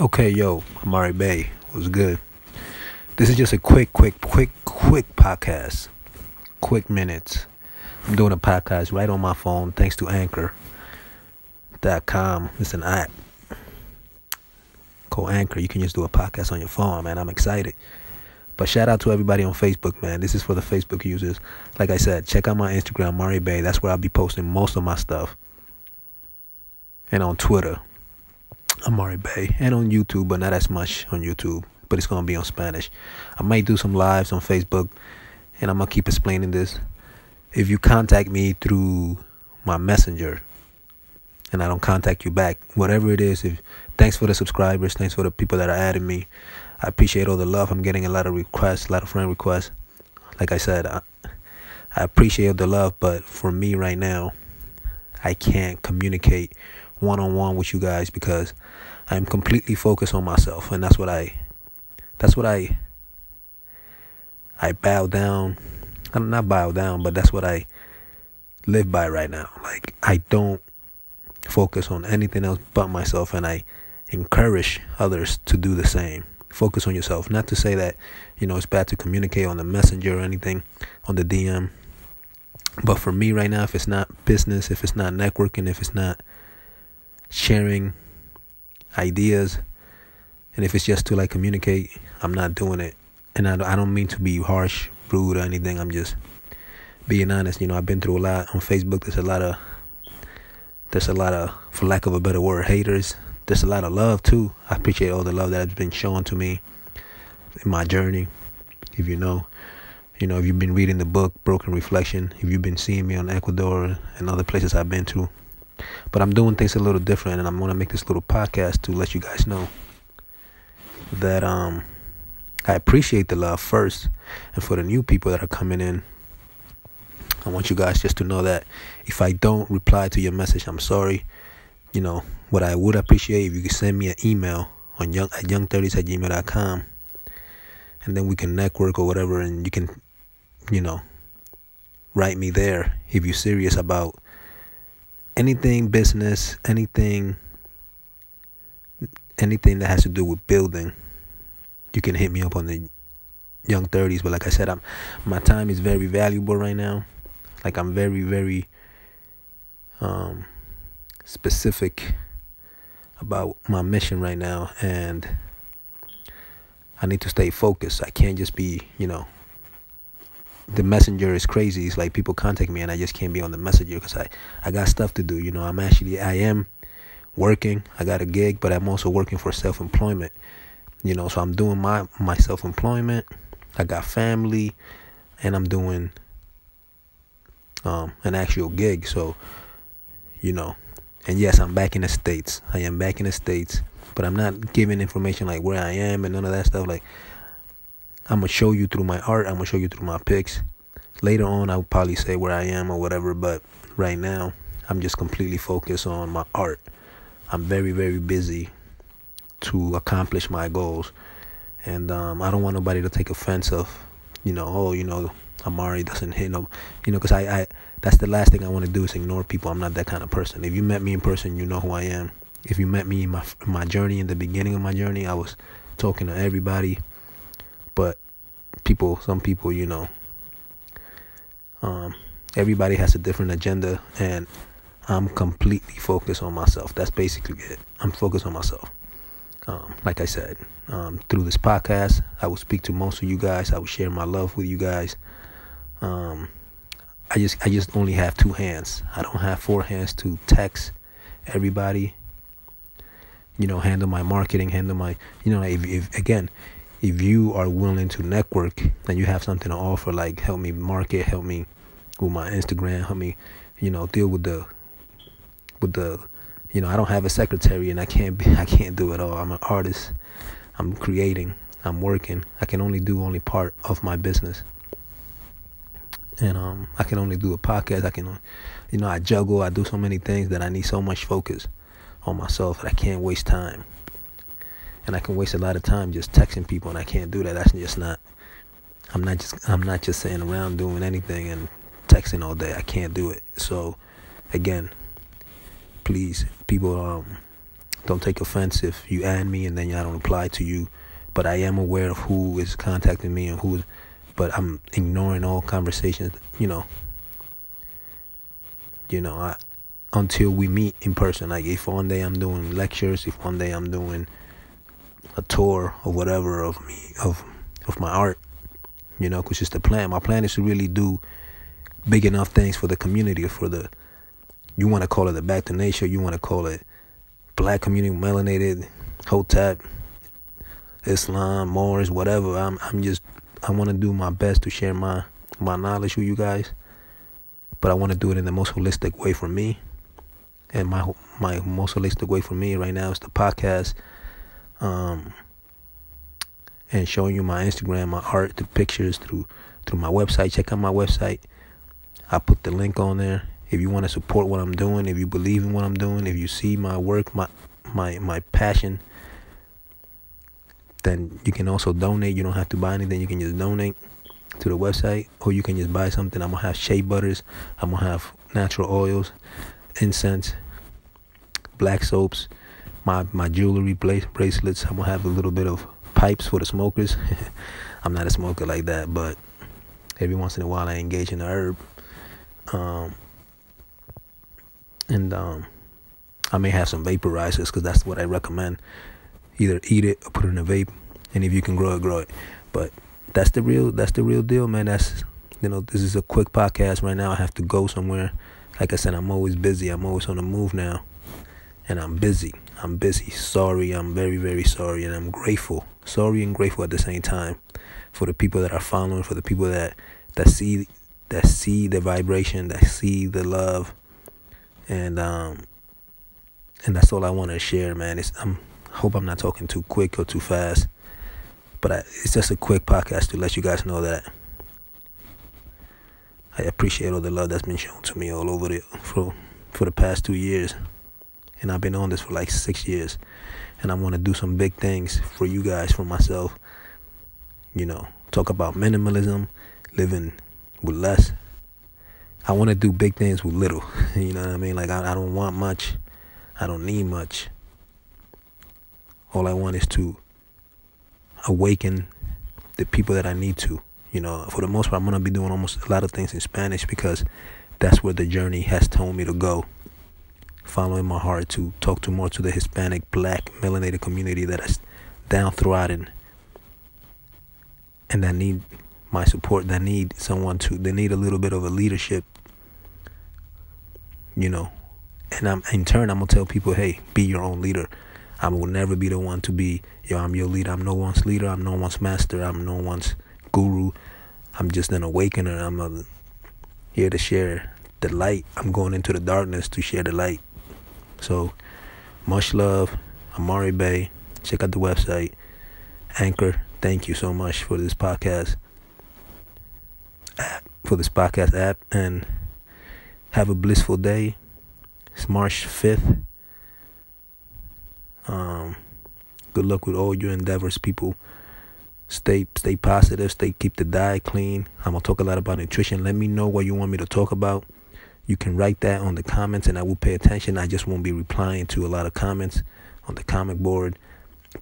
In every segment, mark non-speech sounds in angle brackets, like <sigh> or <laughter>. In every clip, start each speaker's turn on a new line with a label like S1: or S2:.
S1: Okay, yo, Amari Bay was good. This is just a quick, quick, quick, quick podcast. Quick minutes. I'm doing a podcast right on my phone thanks to Anchor.com. It's an app called Anchor. You can just do a podcast on your phone, man. I'm excited. But shout out to everybody on Facebook, man. This is for the Facebook users. Like I said, check out my Instagram, Mari Bay. That's where I'll be posting most of my stuff. And on Twitter. Amari Bay, and on YouTube, but not as much on YouTube. But it's gonna be on Spanish. I might do some lives on Facebook, and I'm gonna keep explaining this. If you contact me through my messenger, and I don't contact you back, whatever it is, if thanks for the subscribers, thanks for the people that are adding me. I appreciate all the love. I'm getting a lot of requests, a lot of friend requests. Like I said, I, I appreciate the love, but for me right now, I can't communicate one on one with you guys because I'm completely focused on myself and that's what I that's what I I bow down I'm not bow down but that's what I live by right now. Like I don't focus on anything else but myself and I encourage others to do the same. Focus on yourself. Not to say that you know it's bad to communicate on the messenger or anything on the DM but for me right now if it's not business if it's not networking if it's not sharing ideas. And if it's just to like communicate i'm not doing it. And i, I don't mean to be harsh rude or anything. I'm just being honest. You know i've been through a lot on facebook. There's a lot of there's a lot of for lack of a better word haters. There's a lot of love too. I appreciate all the love that has been shown to me in my journey if you know. You know if you've been reading the book broken reflection if you've been seeing me on ecuador and other places i've been to but I'm doing things a little different, and I'm gonna make this little podcast to let you guys know that um I appreciate the love first, and for the new people that are coming in, I want you guys just to know that if I don't reply to your message, I'm sorry. You know what I would appreciate if you could send me an email on young at young30s at gmail.com, and then we can network or whatever, and you can, you know, write me there if you're serious about anything business, anything anything that has to do with building, you can hit me up on the young 30s, but like I said, I'm my time is very valuable right now. Like I'm very very um specific about my mission right now and I need to stay focused. I can't just be, you know, the messenger is crazy. It's like people contact me and I just can't be on the messenger because I, I got stuff to do. You know, I'm actually, I am working. I got a gig, but I'm also working for self employment. You know, so I'm doing my, my self employment. I got family and I'm doing um, an actual gig. So, you know, and yes, I'm back in the States. I am back in the States, but I'm not giving information like where I am and none of that stuff. Like, I'm gonna show you through my art. I'm gonna show you through my pics. Later on, I'll probably say where I am or whatever. But right now, I'm just completely focused on my art. I'm very, very busy to accomplish my goals, and um, I don't want nobody to take offense of, you know, oh, you know, Amari doesn't hit no, you know, because I, I, that's the last thing I want to do is ignore people. I'm not that kind of person. If you met me in person, you know who I am. If you met me in my my journey in the beginning of my journey, I was talking to everybody but people some people you know um, everybody has a different agenda and i'm completely focused on myself. That's basically it. I'm focused on myself. Um, like i said um, through this podcast i will speak to most of you guys. I will share my love with you guys. Um, i just i just only have two hands. I don't have four hands to text everybody you know handle my marketing handle my you know if, if again if you are willing to network and you have something to offer, like help me market, help me with my Instagram, help me, you know, deal with the with the you know, I don't have a secretary and I can't be <laughs> I can't do it all. I'm an artist. I'm creating. I'm working. I can only do only part of my business. And um I can only do a podcast. I can you know, I juggle, I do so many things that I need so much focus on myself that I can't waste time and I can waste a lot of time just texting people, and I can't do that. That's just not. I'm not just. I'm not just sitting around doing anything and texting all day. I can't do it. So, again, please, people, um, don't take offense if you add me and then I don't reply to you. But I am aware of who is contacting me and who is. But I'm ignoring all conversations. You know. You know, I until we meet in person. Like if one day I'm doing lectures, if one day I'm doing a tour or whatever of me of of my art, you know, because it's the plan. My plan is to really do big enough things for the community, for the you want to call it the Back to Nature, you want to call it Black community, melanated, Hotep, Islam, Moors, whatever. I'm I'm just I want to do my best to share my my knowledge with you guys, but I want to do it in the most holistic way for me. And my my most holistic way for me right now is the podcast, um, and showing you my Instagram, my art, the pictures through through my website. Check out my website. I put the link on there. If you want to support what I'm doing, if you believe in what I'm doing, if you see my work, my my my passion, then you can also donate. You don't have to buy anything. You can just donate to the website, or you can just buy something. I'm gonna have shea butters. I'm gonna have natural oils, incense, black soaps, my my jewelry bracelets. I'm gonna have a little bit of pipes for the smokers. <laughs> I'm not a smoker like that, but every once in a while I engage in the herb. Um, and um, I may have some vaporizers because that's what I recommend. Either eat it or put it in a vape, and if you can grow it, grow it. But that's the real that's the real deal, man. That's you know this is a quick podcast right now. I have to go somewhere. Like I said, I'm always busy. I'm always on the move now, and I'm busy. I'm busy. Sorry, I'm very very sorry, and I'm grateful. Sorry and grateful at the same time for the people that are following, for the people that that see that see the vibration, that see the love, and um, and that's all I want to share, man. It's I'm hope I'm not talking too quick or too fast, but I, it's just a quick podcast to let you guys know that I appreciate all the love that's been shown to me all over the for for the past two years, and I've been on this for like six years, and I want to do some big things for you guys, for myself. You know, talk about minimalism, living with less. I want to do big things with little. <laughs> You know what I mean? Like I, I don't want much. I don't need much. All I want is to awaken the people that I need to. You know, for the most part, I'm gonna be doing almost a lot of things in Spanish because that's where the journey has told me to go. Following my heart to talk to more to the Hispanic, Black, melanated community that is downtrodden and that need my support that need someone to they need a little bit of a leadership you know. And i'm in turn i'm gonna tell people hey be your own leader. I will never be the one to be yo i'm your leader. I'm no one's leader. I'm no one's master. I'm no one's guru. I'm just an awakener. I'm a, here to share the light. I'm going into the darkness to share the light so much love amari bay check out the website anchor thank you so much for this podcast app, for this podcast app, and have a blissful day. It's March 5th. Um, good luck with all your endeavors, people. Stay stay positive, stay keep the diet clean. I'm gonna talk a lot about nutrition. Let me know what you want me to talk about. You can write that on the comments and I will pay attention. I just won't be replying to a lot of comments on the comment board,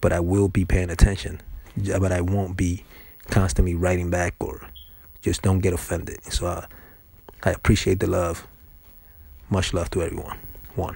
S1: but I will be paying attention. But I won't be constantly writing back or just don't get offended. So I, I appreciate the love. Much love to everyone. One.